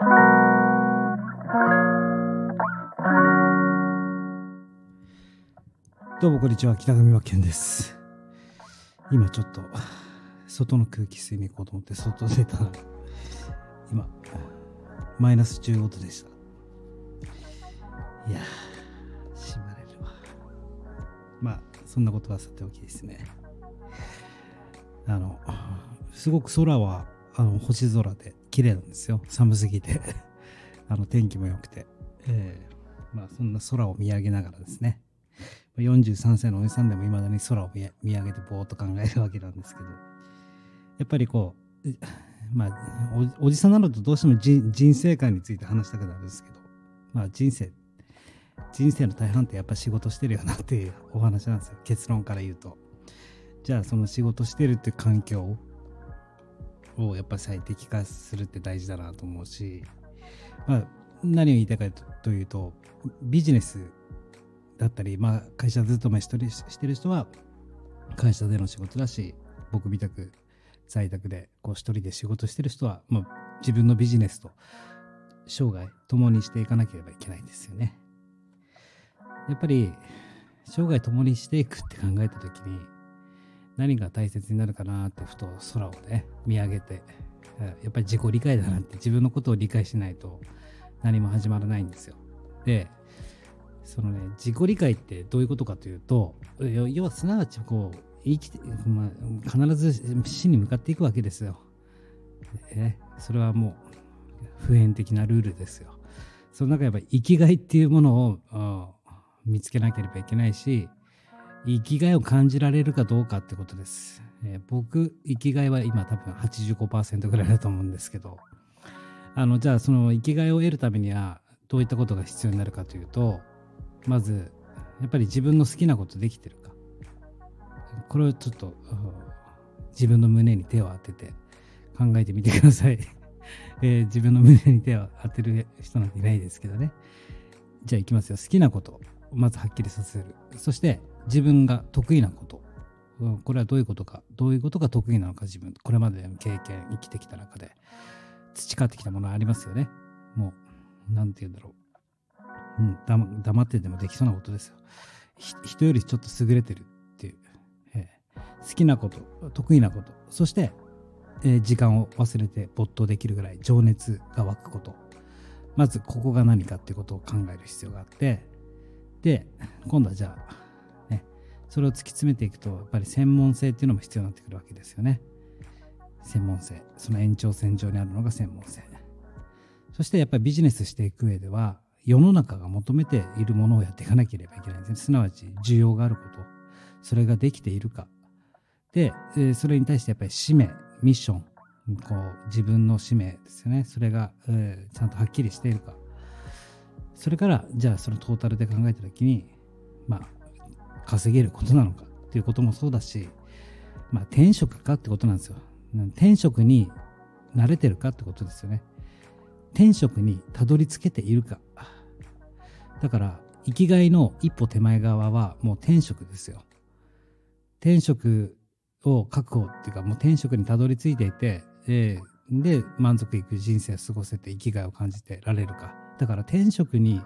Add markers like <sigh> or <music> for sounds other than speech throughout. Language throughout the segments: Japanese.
どうもこんにちは北上和健です。今ちょっと外の空気吸いに行こうと思って外出たら今マイナス15度でした。いやーしばれるわ。まあそんなことはさておきですね。あのすごく空はあの星空で綺麗なんですよ。寒すぎて。<laughs> あの天気も良くて、えー、まあそんな空を見上げながらですね。43歳のおじさんでも未だに空を見上げてぼーっと考えるわけなんですけど、やっぱりこう、まあお、おじさんなのとどうしても人生観について話したくなるんですけど、まあ人生、人生の大半ってやっぱ仕事してるよなっていうお話なんですよ。結論から言うと。じゃあその仕事してるっていう環境をやっぱ最適化するって大事だなと思うし、まあ、何を言いたいかというと、ビジネスだったり、まあ、会社勤めしてる人は会社での仕事だし僕みたく在宅でこう一人で仕事してる人は、まあ、自分のビジネスと生涯共にしていかなければいけないんですよね。やっぱり生涯共にしていくって考えた時に何が大切になるかなってふと空をね見上げてやっぱり自己理解だなって自分のことを理解しないと何も始まらないんですよ。でそのね自己理解ってどういうことかというと要はすなわちこう生きて、まあ、必ず死に向かっていくわけですよ。えそれはもう普遍的なルールですよ。その中やっぱ生きがいっていうものを見つけなければいけないし生きがいを感じられるかどうかってことです。えー、僕生きがいは今多分85%ぐらいだと思うんですけど。あのじゃあその生きがいを得るためにはどういったことが必要になるかというとまずやっぱり自分の好きなことできてるか。これをちょっと自分の胸に手を当てて考えてみてください、<laughs> えー、自分の胸に手を当てる人なんていないですけどね。じゃあいきますよ。好きなことまずはっきりさせる。そして自分が得意なこと。これはどういうことか。どういうことが得意なのか自分これまでの経験生きてきた中で。培ってきたものありますよね。もう何て言うんだろう。うん、黙ってでもできそうなことですよ。人よりちょっと優れてるっていう、えー、好きなこと、得意なこと、そして、えー、時間を忘れて没頭できるぐらい情熱が湧くこと。まずここが何かっていうことを考える必要があって、で、今度はじゃあ、それを突き詰めていくと、やっぱり専門性っていうのも必要になってくるわけですよね。専門性。その延長線上にあるのが専門性。そしてやっぱりビジネスしていく上では、世の中が求めているものをやっていかなければいけないんですね。すなわち需要があること、それができているか。で、それに対してやっぱり使命、ミッション、こう自分の使命ですよね。それが、えー、ちゃんとはっきりしているか。それから、じゃあそのトータルで考えたときに、まあ、稼げることなのかっていうこともそうだし、まあ、転職かってことなんですよ。転職に慣れてるかってことですよね。転職にたどり着けているか。だから、生きがいの一歩手前側はもう転職ですよ。転職を確保っていうか、もう転職にたどり着いていて、えー、で、満足いく人生を過ごせて生きがいを感じてられるか。だから転職に、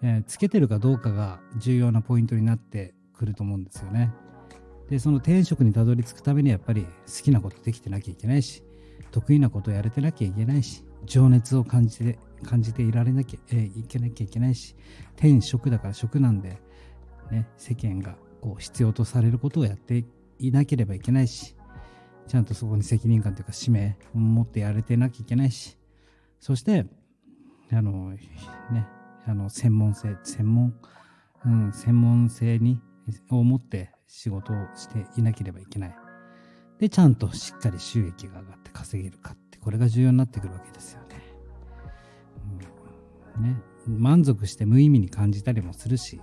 えー、つけてるかどうかが重要なポイントになってくると思うんですよね。で、その転職にたどり着くためにやっぱり好きなことできてなきゃいけないし、得意なことやれてなきゃいけないし、情熱を感じて感じていられなきゃ、えー、いけなきゃいけないし天職だから職なんで、ね、世間がこう必要とされることをやっていなければいけないしちゃんとそこに責任感というか使命を持ってやれてなきゃいけないしそしてあのねあの専門性専門、うん、専門性にを持って仕事をしていなければいけない。でちゃんとしっかり収益が上がって稼げるかってこれが重要になってくるわけですよね。うん、ね。満足して無意味に感じたりもするし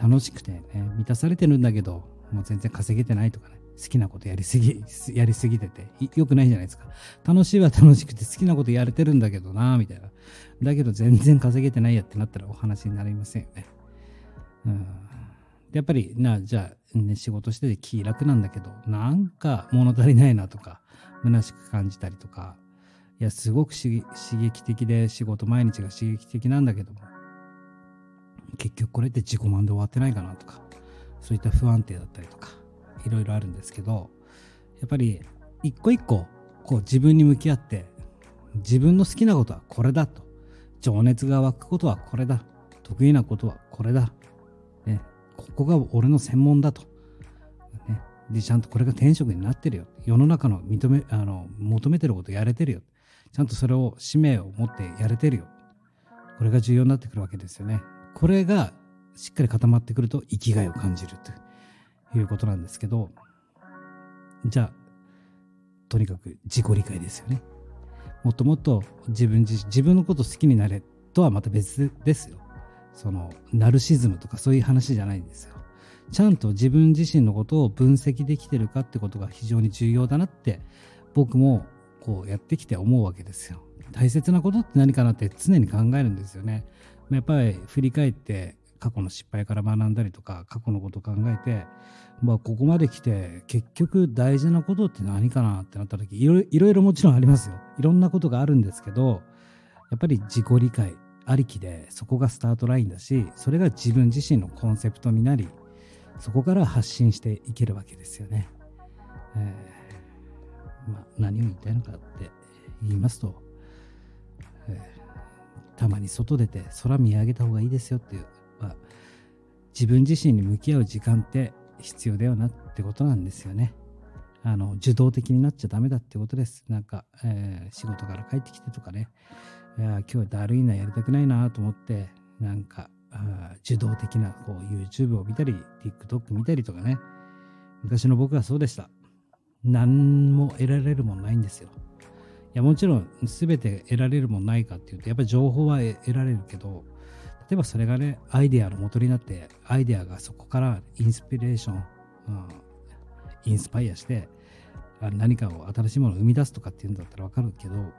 楽しくてね満たされてるんだけどもう全然稼げてないとかね好きなことやりすぎ <laughs> やりすぎててよくないじゃないですか。楽しいは楽しくて好きなことやれてるんだけどなみたいな。だけど全然稼げてないやってなったらお話になりませんよね。うん。やっぱりなじゃあ、ね、仕事してて気楽なんだけどなんか物足りないなとか虚しく感じたりとかいや、すごく刺激的で仕事毎日が刺激的なんだけども、結局これって自己満で終わってないかなとか、そういった不安定だったりとか、いろいろあるんですけど、やっぱり一個一個こう自分に向き合って自分の好きなことはこれだと情熱が湧くことはこれだ得意なことはこれだ、ここが俺の専門だと、ね、でちゃんとこれが転職になってるよ。世の中の認めあの求めてることやれてるよ。ちゃんとそれを使命を持ってやれてるよ。これが重要になってくるわけですよね。これがしっかり固まってくると生きがいを感じるということなんですけど。じゃあとにかく自己理解ですよね。もっともっと自分自身自分のこと好きになれとはまた別ですよ。そのナルシズムとかそういう話じゃないんですよ。ちゃんと自分自身のことを分析できてるかってことが非常に重要だなって僕もこうやってきて思うわけですよ。大切なことって何かなって常に考えるんですよね。やっぱり振り返って過去の失敗から学んだりとか過去のこと考えて、まあ、ここまで来て結局大事なことって何かなってなった時いろいろもちろんありますよ。いろんなことがあるんですけどやっぱり自己理解。ありきでそこがスタートラインだしそれが自分自身のコンセプトになりそこから発信していけるわけですよね。えー、まあ、何を言いたいのかって言いますと、えー、たまに外出て空見上げた方がいいですよっていうぱ自分自身に向き合う時間って必要だよなってことなんですよね。あの受動的になっちゃダメだってことです。なんか、えー、仕事から帰ってきてとかね、いや今日はだるいな、やりたくないなと思って、なんか、受動的なこう YouTube を見たり、TikTok 見たりとかね、昔の僕はそうでした。何も得られるもんないんですよ。いや、もちろん全て得られるもんないかっていうと、やっぱり情報は得られるけど、例えばそれがね、アイデアの元になって、アイデアがそこからインスピレーション、うん、インスパイアして、何かを新しいものを生み出すとかっていうんだったらわかるけど、うん、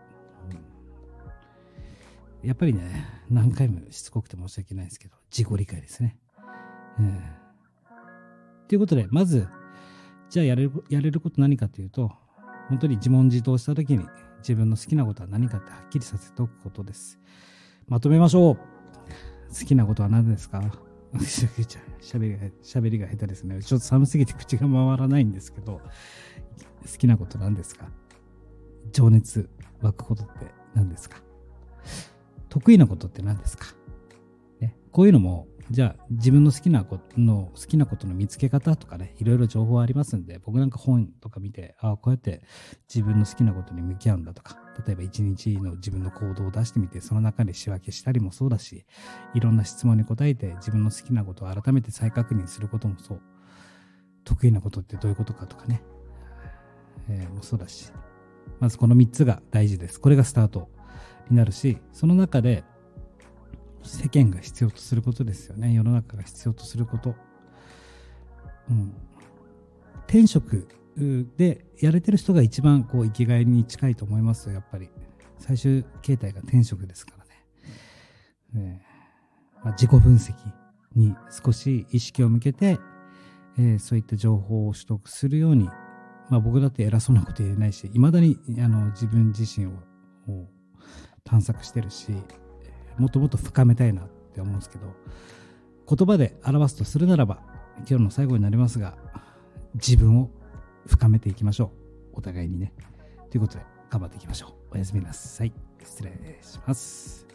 やっぱりね、何回もしつこくて申し訳ないですけど、自己理解ですね。と、えー、いうことで、まず、じゃあやれるやれること何かというと、本当に自問自答したときに自分の好きなことは何かってはっきりさせておくことです。まとめましょう好きなことは何ですか？しゃべりが、しゃべりが下手ですね。ちょっと寒すぎて口が回らないんですけど、好きなこと何ですか？情熱湧くことって何ですか？得意なことって何ですか、ね、こういうのもじゃあ自分の好きなことの好きなことの見つけ方とかねいろいろ情報ありますんで僕なんか本とか見てああこうやって自分の好きなことに向き合うんだとか例えば一日の自分の行動を出してみてその中で仕分けしたりもそうだしいろんな質問に答えて自分の好きなことを改めて再確認することもそう。得意なことってどういうことかとかね、えー、もそうだし。まずこの3つが大事です。これがスタート。になるしその中で世間が必要とすることですよね。世の中が必要とすること、うん、転職でやれてる人が一番こう生きがいに近いと思いますよやっぱり。最終形態が転職ですからね、ね。まあ、自己分析に少し意識を向けて、えー、そういった情報を取得するように、まあ、僕だって偉そうなこと言えないしいまだにあの自分自身を探索してるしもっともっと深めたいなって思うんですけど言葉で表すとするならば今日の最後になりますが自分を深めていきましょう。お互いにね。ということで頑張っていきましょう。おやすみなさい。失礼します。